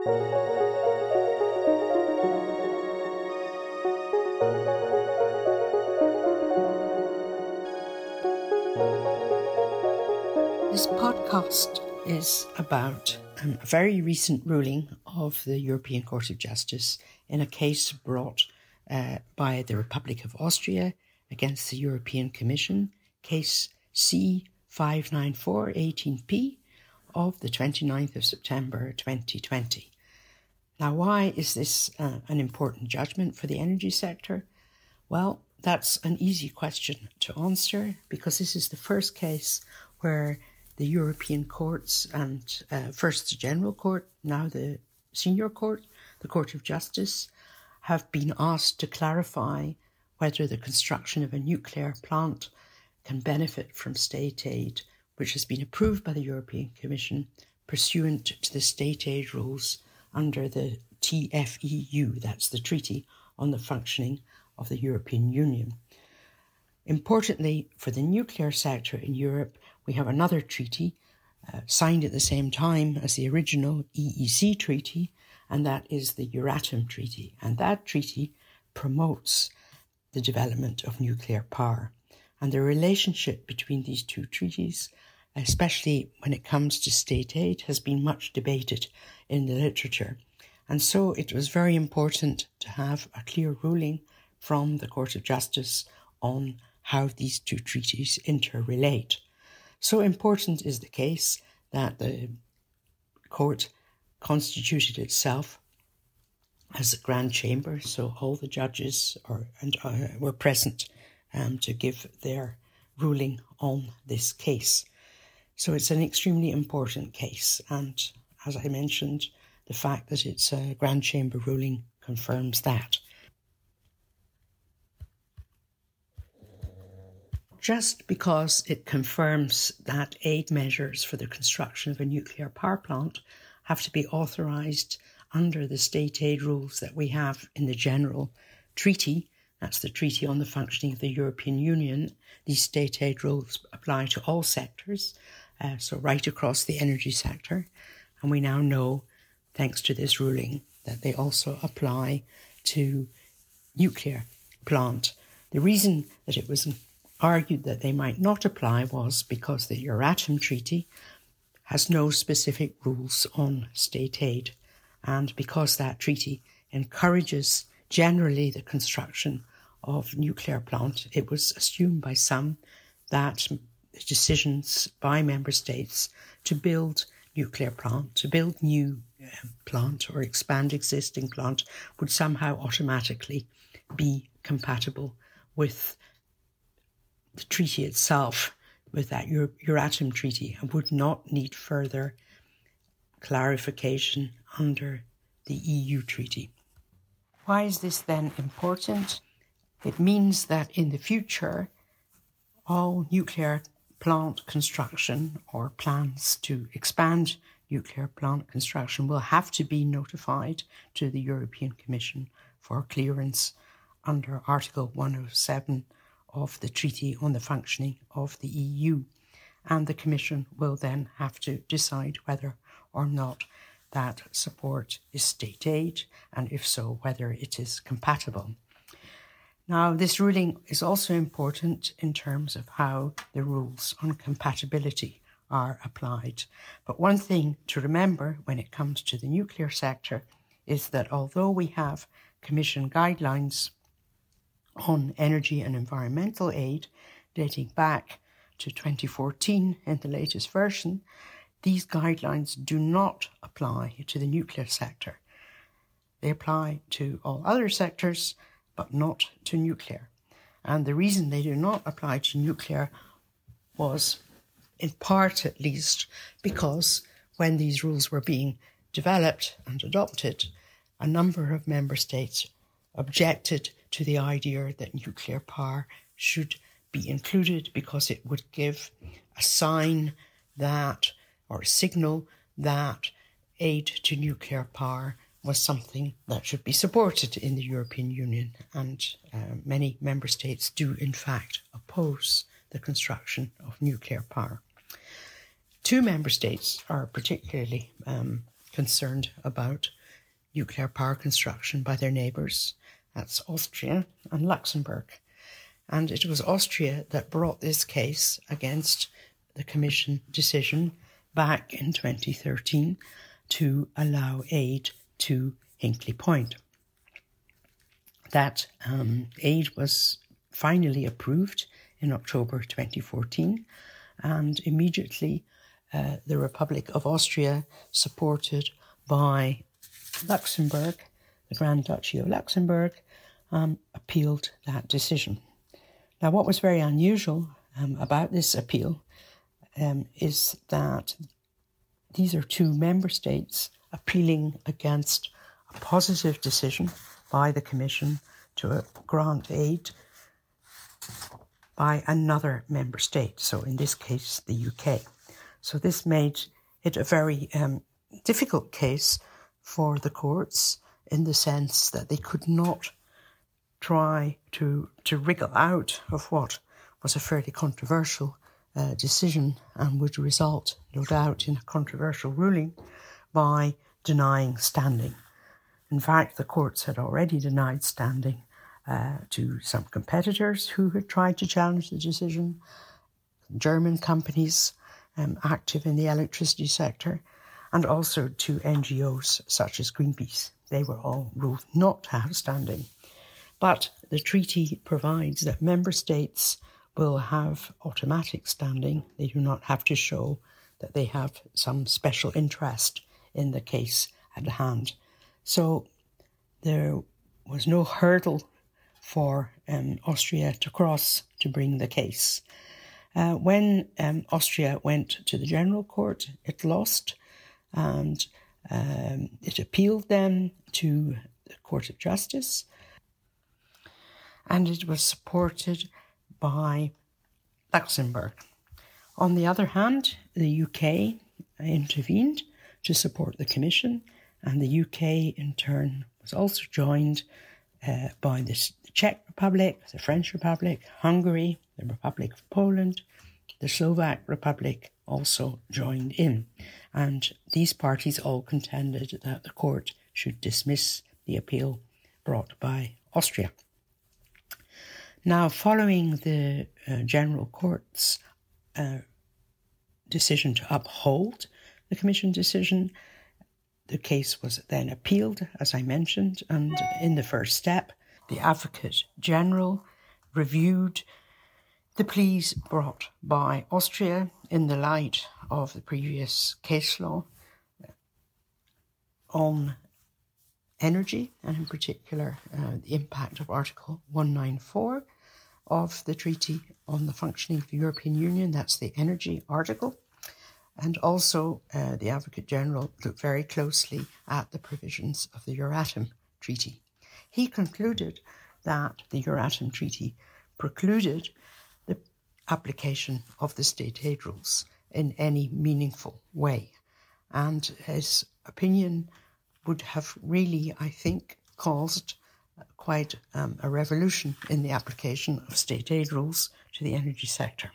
This podcast is about um, a very recent ruling of the European Court of Justice in a case brought uh, by the Republic of Austria against the European Commission, case C59418P of the 29th of September 2020. Now, why is this uh, an important judgment for the energy sector? Well, that's an easy question to answer because this is the first case where the European courts and uh, first the General Court, now the Senior Court, the Court of Justice, have been asked to clarify whether the construction of a nuclear plant can benefit from state aid, which has been approved by the European Commission pursuant to the state aid rules under the TFEU, that's the Treaty on the Functioning of the European Union. Importantly, for the nuclear sector in Europe, we have another treaty uh, signed at the same time as the original EEC treaty, and that is the Euratom Treaty. And that treaty promotes the development of nuclear power. And the relationship between these two treaties, especially when it comes to state aid, has been much debated in the literature. And so it was very important to have a clear ruling from the Court of Justice on how these two treaties interrelate. So important is the case that the court constituted itself as a grand chamber, so all the judges are, and, uh, were present um, to give their ruling on this case. So it's an extremely important case, and as I mentioned, the fact that it's a grand chamber ruling confirms that. just because it confirms that aid measures for the construction of a nuclear power plant have to be authorised under the state aid rules that we have in the general treaty. That's the Treaty on the Functioning of the European Union. These state aid rules apply to all sectors, uh, so right across the energy sector. And we now know, thanks to this ruling, that they also apply to nuclear plant. The reason that it was argued that they might not apply was because the Euratom Treaty has no specific rules on state aid, and because that treaty encourages generally the construction of nuclear plant, it was assumed by some that decisions by member states to build nuclear plant, to build new uh, plant or expand existing plant would somehow automatically be compatible with the treaty itself with that Euratom Treaty and would not need further clarification under the EU treaty. Why is this then important? It means that in the future, all nuclear plant construction or plans to expand nuclear plant construction will have to be notified to the European Commission for clearance under Article 107 of the Treaty on the Functioning of the EU. And the Commission will then have to decide whether or not that support is state aid, and if so, whether it is compatible. Now, this ruling is also important in terms of how the rules on compatibility are applied. But one thing to remember when it comes to the nuclear sector is that although we have Commission guidelines on energy and environmental aid dating back to 2014 in the latest version, these guidelines do not apply to the nuclear sector. They apply to all other sectors, but not to nuclear. And the reason they do not apply to nuclear was, in part at least, because when these rules were being developed and adopted, a number of member states objected to the idea that nuclear power should be included because it would give a sign that, or a signal that aid to nuclear power was something that should be supported in the European Union. And uh, many member states do, in fact, oppose the construction of nuclear power. Two member states are particularly um, concerned about nuclear power construction by their neighbours. That's Austria and Luxembourg. And it was Austria that brought this case against the Commission decision back in 2013 to allow aid to Hinkley Point. That um, aid was finally approved in October 2014, and immediately uh, the Republic of Austria, supported by Luxembourg, the Grand Duchy of Luxembourg, um, appealed that decision. Now, what was very unusual um, about this appeal um, is that these are two member states appealing against a positive decision by the Commission to grant aid by another member state, so in this case, the UK. So this made it a very um, difficult case for the courts in the sense that they could not try to, to wriggle out of what was a fairly controversial uh, decision and would result, no doubt, in a controversial ruling by denying standing. In fact, the courts had already denied standing uh, to some competitors who had tried to challenge the decision, German companies um, active in the electricity sector, and also to NGOs such as Greenpeace. They were all ruled not to have standing. But the treaty provides that member states will have automatic standing. They do not have to show that they have some special interest in the case at hand. So there was no hurdle for um, Austria to cross to bring the case. Uh, when um, Austria went to the General Court, it lost and um, it appealed then to the Court of Justice and it was supported by Luxembourg. On the other hand, the UK intervened to support the Commission, and the UK in turn was also joined uh, by the Czech Republic, the French Republic, Hungary, the Republic of Poland, the Slovak Republic also joined in. And these parties all contended that the court should dismiss the appeal brought by Austria. Now, following the uh, General Court's uh, decision to uphold the Commission decision, the case was then appealed, as I mentioned, and in the first step, the Advocate General reviewed the pleas brought by Austria in the light of the previous case law on energy, and in particular uh, the impact of Article 194 of the Treaty on the Functioning of the European Union. That's the energy article. And also, uh, the Advocate General looked very closely at the provisions of the Euratom Treaty. He concluded that the Euratom Treaty precluded the application of the state aid rules in any meaningful way. And his opinion would have really, I think, caused quite um, a revolution in the application of state aid rules to the energy sector.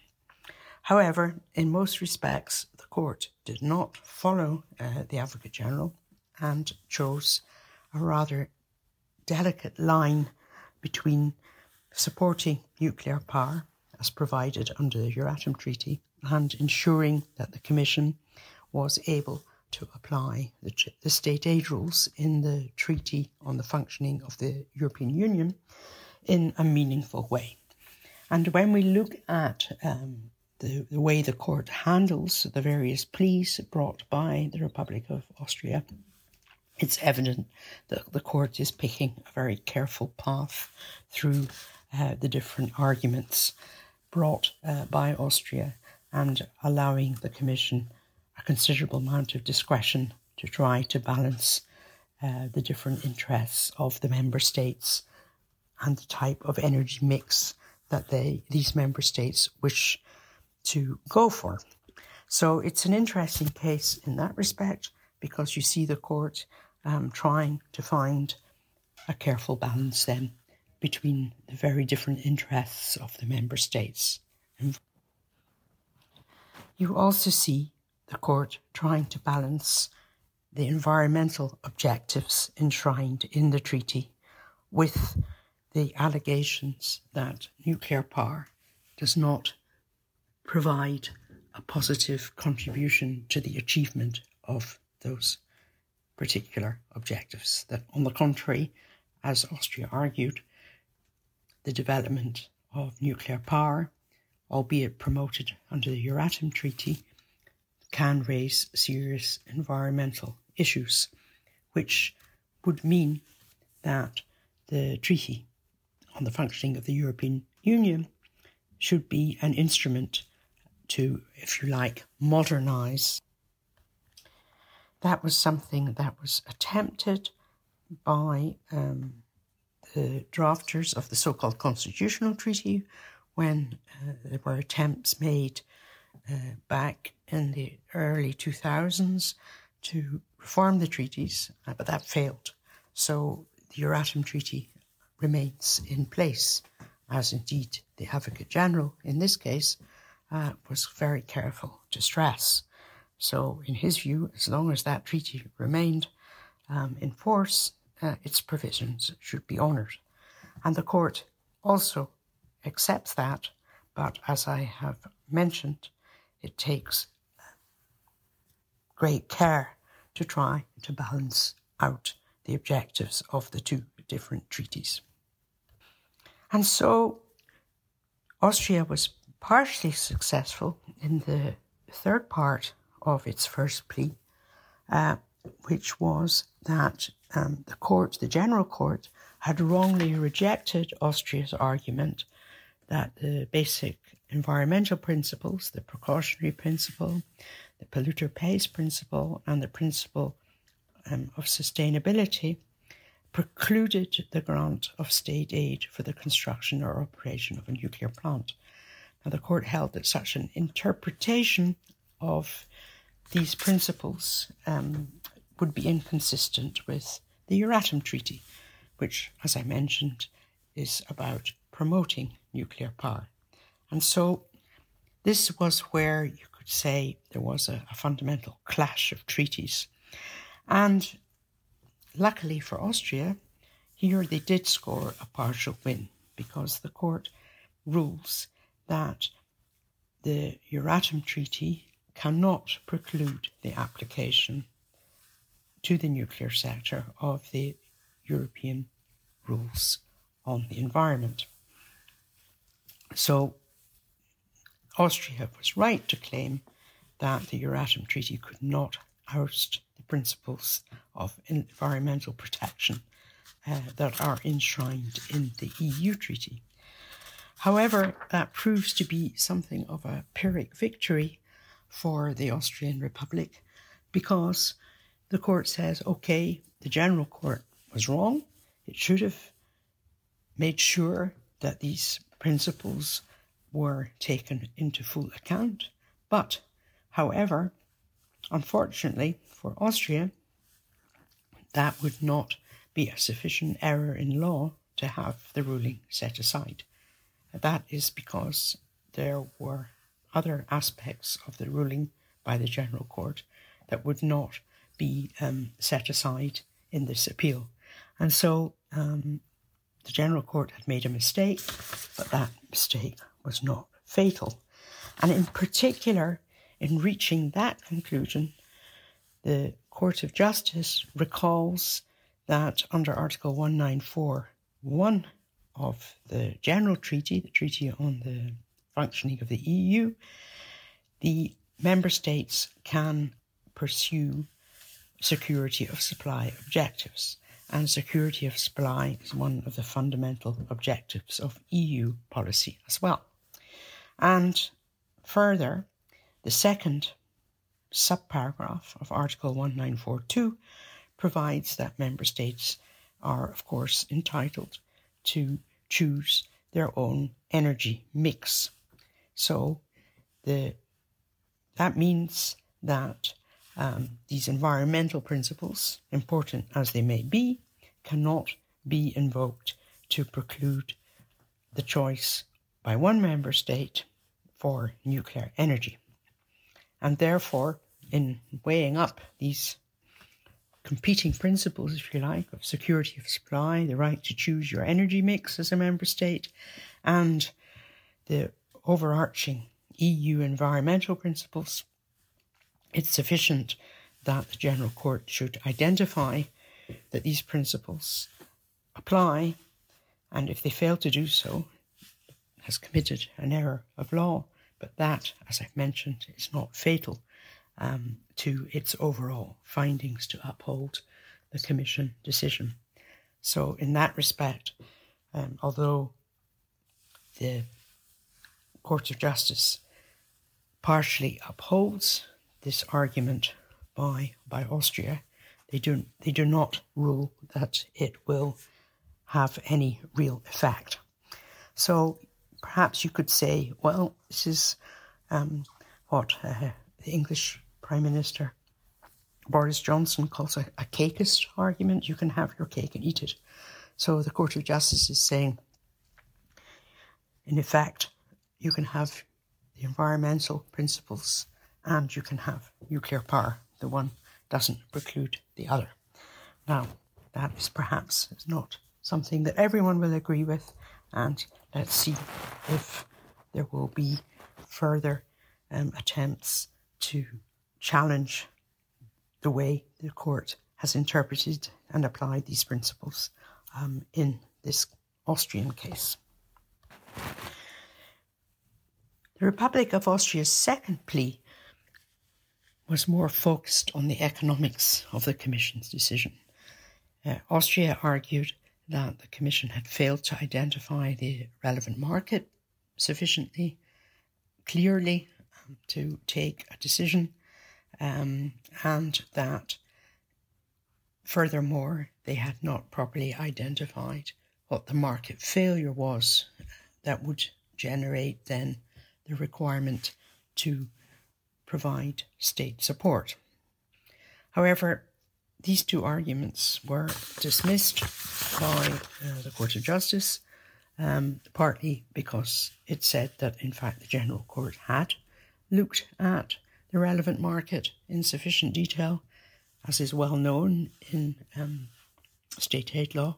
However, in most respects, the court did not follow uh, the Advocate General and chose a rather delicate line between supporting nuclear power as provided under the Euratom Treaty and ensuring that the Commission was able to apply the, the, state aid rules in the Treaty on the Functioning of the European Union in a meaningful way. And when we look at um, the, the way the court handles the various pleas brought by the Republic of Austria, it's evident that the court is picking a very careful path through uh, the different arguments brought uh, by Austria and allowing the Commission a considerable amount of discretion to try to balance uh, the different interests of the member states and the type of energy mix that they these member states wish to go for. So it's an interesting case in that respect because you see the court um, trying to find a careful balance then between the very different interests of the member states. You also see the court trying to balance the environmental objectives enshrined in the treaty with the allegations that nuclear power does not provide a positive contribution to the achievement of those particular objectives. That, on the contrary, as Austria argued, the development of nuclear power, albeit promoted under the Euratom Treaty, can raise serious environmental issues, which would mean that the treaty on the functioning of the European Union should be an instrument to, if you like, modernize. That was something that was attempted by um, the drafters of the so called Constitutional Treaty when uh, there were attempts made uh, back in the early 2000s to reform the treaties, uh, but that failed. So the Euratom Treaty remains in place, as indeed the Advocate General in this case uh, was very careful to stress. So, in his view, as long as that treaty remained um, in force, uh, its provisions should be honoured. And the court also accepts that, but as I have mentioned, it takes great care to try to balance out the objectives of the two different treaties. And so Austria was partially successful in the third part of its first plea, uh, which was that um, the court, the General Court, had wrongly rejected Austria's argument that the basic environmental principles, the precautionary principle, the polluter pays principle, and the principle um, of sustainability, precluded the grant of state aid for the construction or operation of a nuclear plant. Now, the court held that such an interpretation of these principles um, would be inconsistent with the Euratom Treaty, which, as I mentioned, is about promoting nuclear power. And so this was where you could say there was a, a fundamental clash of treaties. And luckily for Austria, here they did score a partial win because the court rules that the Euratom Treaty cannot preclude the application to the nuclear sector of the European rules on the environment. So Austria was right to claim that the Euratom Treaty could not oust the principles of environmental protection uh, that are enshrined in the EU treaty. However, that proves to be something of a Pyrrhic victory for the Austrian Republic because the court says, okay, the General Court was wrong. It should have made sure that these principles were taken into full account. But, however, unfortunately for Austria, that would not be a sufficient error in law to have the ruling set aside. That is because there were other aspects of the ruling by the General Court that would not be um, set aside in this appeal. And so um, the General Court had made a mistake, but that mistake was not fatal. And in particular, in reaching that conclusion, the Court of Justice recalls that under Article 194.1 of the General Treaty, the Treaty on the Functioning of the EU, the member states can pursue security of supply objectives. And security of supply is one of the fundamental objectives of EU policy as well. And further, the second subparagraph of Article 1942 provides that member states are, of course, entitled to choose their own energy mix. So the, that means that um, these environmental principles, important as they may be, cannot be invoked to preclude the choice by one member state for nuclear energy. And therefore, in weighing up these competing principles, if you like, of security of supply, the right to choose your energy mix as a member state, and the overarching EU environmental principles, it's sufficient that the General Court should identify that these principles apply, and if they fail to do so, has committed an error of law. But that, as I've mentioned, is not fatal um, to its overall findings to uphold the Commission decision. So, in that respect, um, although the Court of Justice partially upholds this argument by by Austria, they do they do not rule that it will have any real effect. So perhaps you could say, well, this is um, what uh, the English Prime Minister Boris Johnson calls a, a cakeist argument. You can have your cake and eat it. So the Court of Justice is saying, in effect, you can have the environmental principles and you can have nuclear power. The one doesn't preclude the other. Now, that is perhaps not something that everyone will agree with, and let's see if there will be further um, attempts to challenge the way the court has interpreted and applied these principles um, in this Austrian case. The Republic of Austria's second plea was more focused on the economics of the Commission's decision. Uh, Austria argued that the Commission had failed to identify the relevant market sufficiently clearly um, to take a decision, um, and that furthermore, they had not properly identified what the market failure was that would generate then the requirement to provide state support. However, these two arguments were dismissed by uh, the Court of Justice, um, partly because it said that, in fact, the General Court had looked at the relevant market in sufficient detail, as is well known in um, state aid law.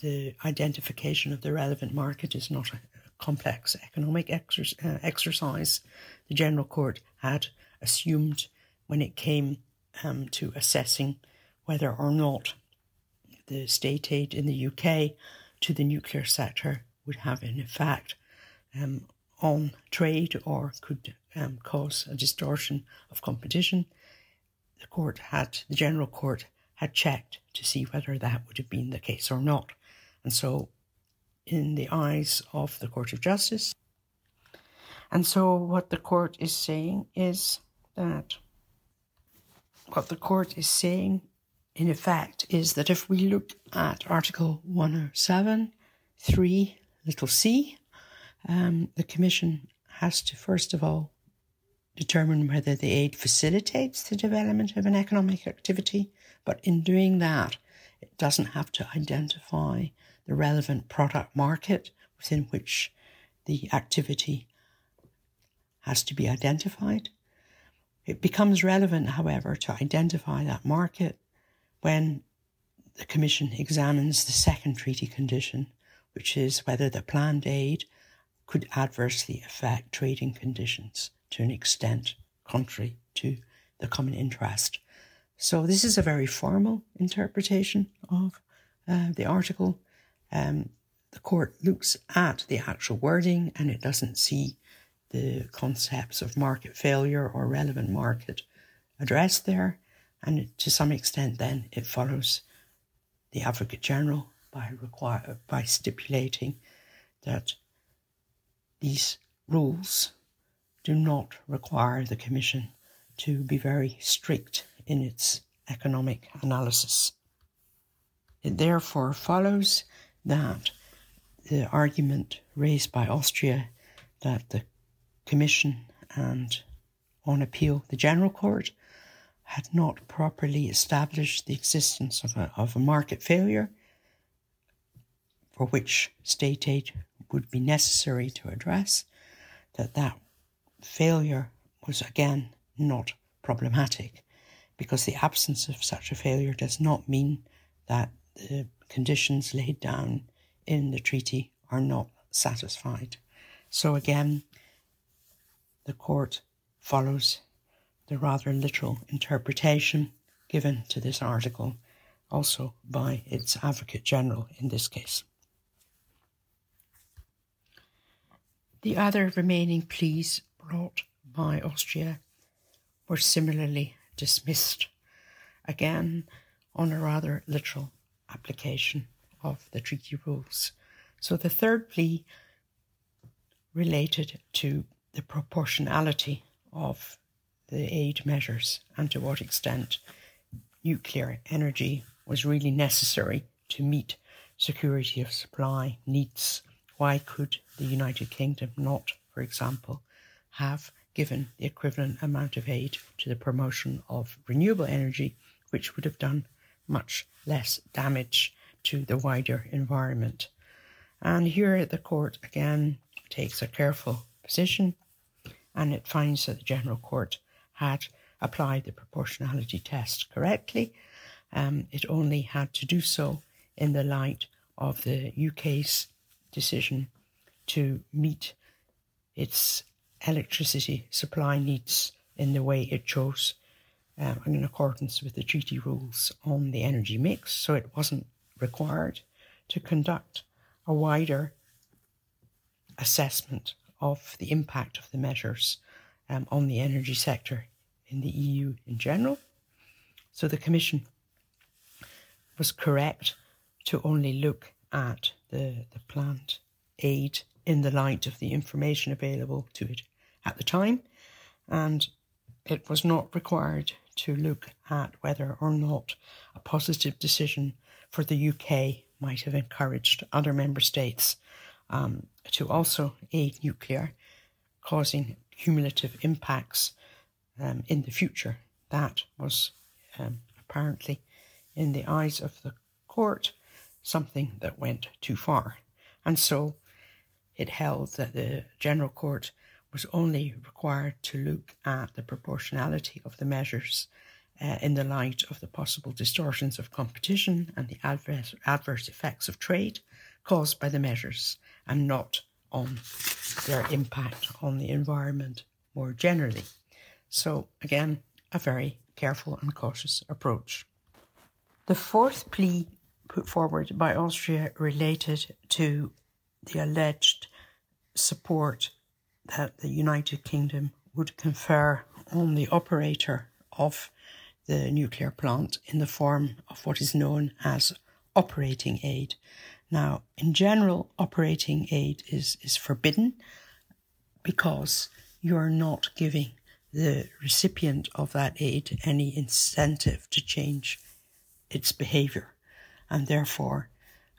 The identification of the relevant market is not a complex economic exer- uh, exercise. The General Court had assumed when it came um, to assessing whether or not the state aid in the UK to the nuclear sector would have an effect um, on trade or could um, cause a distortion of competition. The court had, the General Court had checked to see whether that would have been the case or not. And so, in the eyes of the Court of Justice, and so what the court is saying is that what the court is saying, in effect, is that if we look at Article 107, 3, little c, um, the Commission has to first of all determine whether the aid facilitates the development of an economic activity, but in doing that, it doesn't have to identify the relevant product market within which the activity has to be identified. It becomes relevant, however, to identify that market when the Commission examines the second treaty condition, which is whether the planned aid could adversely affect trading conditions to an extent contrary to the common interest. So, this is a very formal interpretation of uh, the article. Um, the court looks at the actual wording and it doesn't see the concepts of market failure or relevant market addressed there. And to some extent, then it follows the Advocate General by require, by stipulating that these rules do not require the Commission to be very strict in its economic analysis. It therefore follows that the argument raised by Austria that the Commission and on appeal the General Court had not properly established the existence of a, of a market failure for which state aid would be necessary to address, that that failure was again not problematic. because the absence of such a failure does not mean that the conditions laid down in the treaty are not satisfied. So again, the court follows the rather literal interpretation given to this article, also by its Advocate General in this case. The other remaining pleas brought by Austria were similarly dismissed, again on a rather literal application of the treaty rules. So the third plea related to the proportionality of the aid measures and to what extent nuclear energy was really necessary to meet security of supply needs. Why could the United Kingdom not, for example, have given the equivalent amount of aid to the promotion of renewable energy, which would have done much less damage to the wider environment? And here the court again takes a careful position and it finds that the General Court had applied the proportionality test correctly. Um, it only had to do so in the light of the UK's decision to meet its electricity supply needs in the way it chose um, in accordance with the treaty rules on the energy mix. So it wasn't required to conduct a wider assessment of the impact of the measures um, on the energy sector in the EU in general. So the Commission was correct to only look at the, the plant aid in the light of the information available to it at the time, and it was not required to look at whether or not a positive decision for the UK might have encouraged other member states um, to also aid nuclear, causing cumulative impacts um, in the future. That was um, apparently, in the eyes of the court, something that went too far. And so it held that the General Court was only required to look at the proportionality of the measures uh, in the light of the possible distortions of competition and the adverse, adverse effects of trade caused by the measures, and not on their impact on the environment more generally. So, again, a very careful and cautious approach. The fourth plea put forward by Austria related to the alleged support that the United Kingdom would confer on the operator of the nuclear plant in the form of what is known as operating aid. Now, in general, operating aid is, is forbidden because you're not giving the recipient of that aid any incentive to change its behavior. And therefore,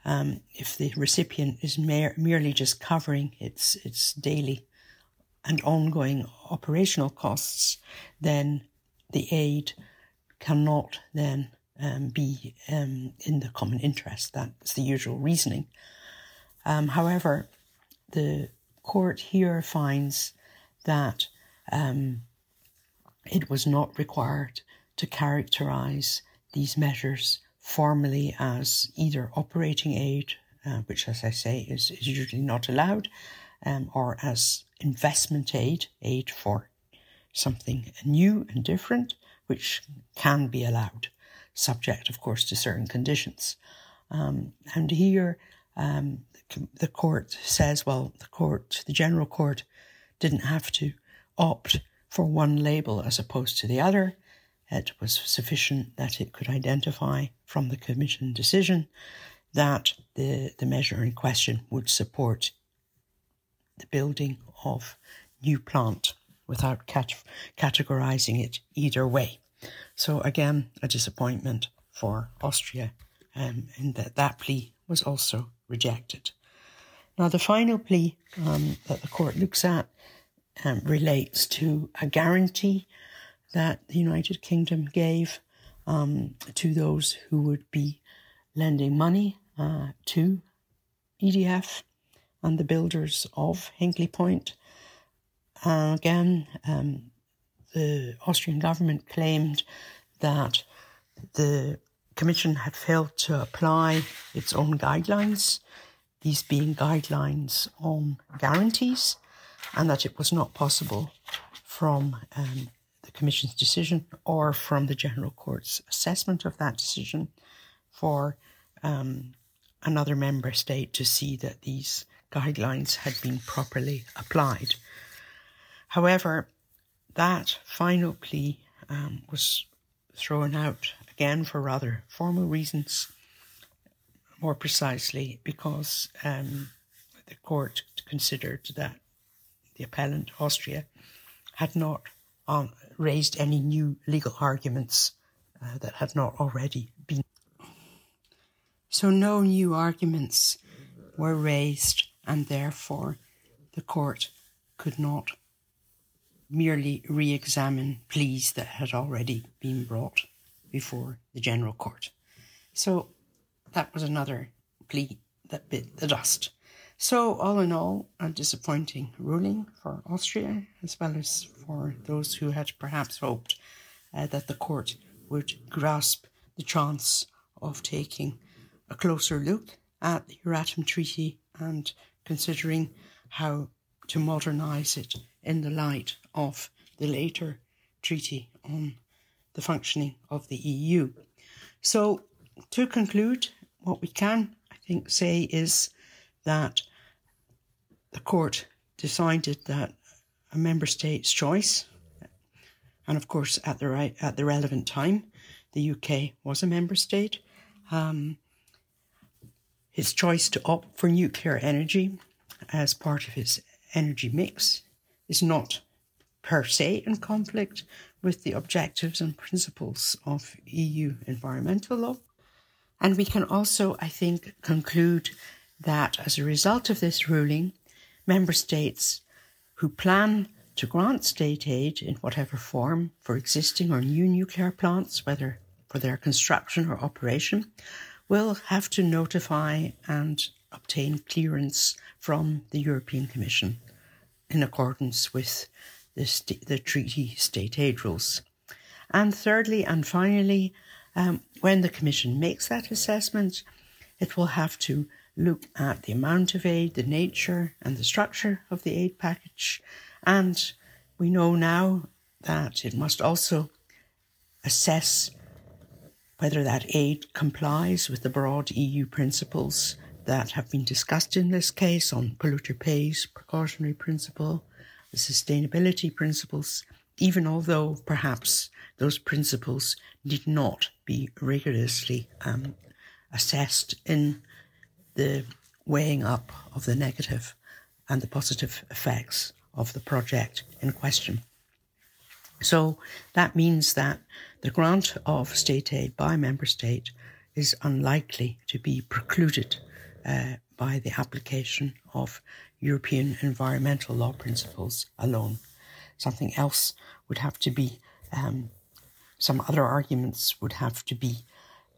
um, if the recipient is mer- merely just covering its, its daily and ongoing operational costs, then the aid cannot then um, be um, in the common interest. That's the usual reasoning. Um, however, the court here finds that um, it was not required to characterize these measures formally as either operating aid, uh, which, as I say, is, is usually not allowed, um, or as investment aid, aid for something new and different, which can be allowed, subject, of course, to certain conditions. Um, and here, um, the, court says, well, the court, the general court, didn't have to opt for one label as opposed to the other. It was sufficient that it could identify from the Commission decision that the, the measure in question would support the building of new plant without cat- categorizing it either way. So again, a disappointment for Austria um, that that plea was also rejected. Now, the final plea um, that the court looks at um, relates to a guarantee that the United Kingdom gave um, to those who would be lending money uh, to EDF and the builders of Hinkley Point. Uh, again, um, the Austrian government claimed that the Commission had failed to apply its own guidelines, these being guidelines on guarantees, and that it was not possible from um, the Commission's decision or from the General Court's assessment of that decision for um, another member state to see that these guidelines had been properly applied. However, that final plea um, was thrown out again for rather formal reasons, more precisely because um, the court considered that the appellant, Austria, had not um, raised any new legal arguments uh, that had not already been. So, no new arguments were raised, and therefore the court could not merely re examine pleas that had already been brought before the General Court. So that was another plea that bit the dust. So, all in all, a disappointing ruling for Austria, as well as for those who had perhaps hoped uh, that the court would grasp the chance of taking a closer look at the Euratom Treaty and considering how to modernise it in the light of the later treaty on the functioning of the EU. So, to conclude, what we can, I think, say is that the court decided that a member state's choice, and of course, at the right at the relevant time, the UK was a member state. Um, his choice to opt for nuclear energy as part of his energy mix is not per se in conflict with the objectives and principles of EU environmental law. And we can also, I think, conclude that as a result of this ruling, member states who plan to grant state aid in whatever form for existing or new nuclear plants, whether for their construction or operation, will have to notify and obtain clearance from the European Commission in accordance with the, st- the treaty state aid rules. And thirdly and finally, um, when the Commission makes that assessment, it will have to look at the amount of aid, the nature and the structure of the aid package. And we know now that it must also assess whether that aid complies with the broad EU principles that have been discussed in this case on polluter pays, precautionary principle, the sustainability principles, even although perhaps those principles need not be rigorously um, assessed in the weighing up of the negative and the positive effects of the project in question. So that means that the grant of state aid by member state is unlikely to be precluded uh, by the application of European environmental law principles alone. Something else would have to be, um, some other arguments would have to be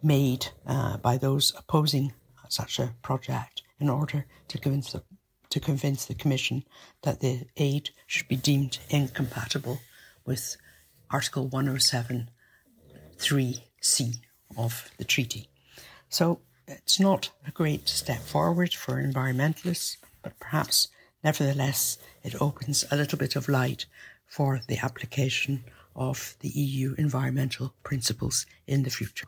made uh, by those opposing such a project in order to convince the to convince the Commission that the aid should be deemed incompatible with Article 107 3C of the treaty. So it's not a great step forward for environmentalists, but perhaps nevertheless it opens a little bit of light for the application of the EU environmental principles in the future.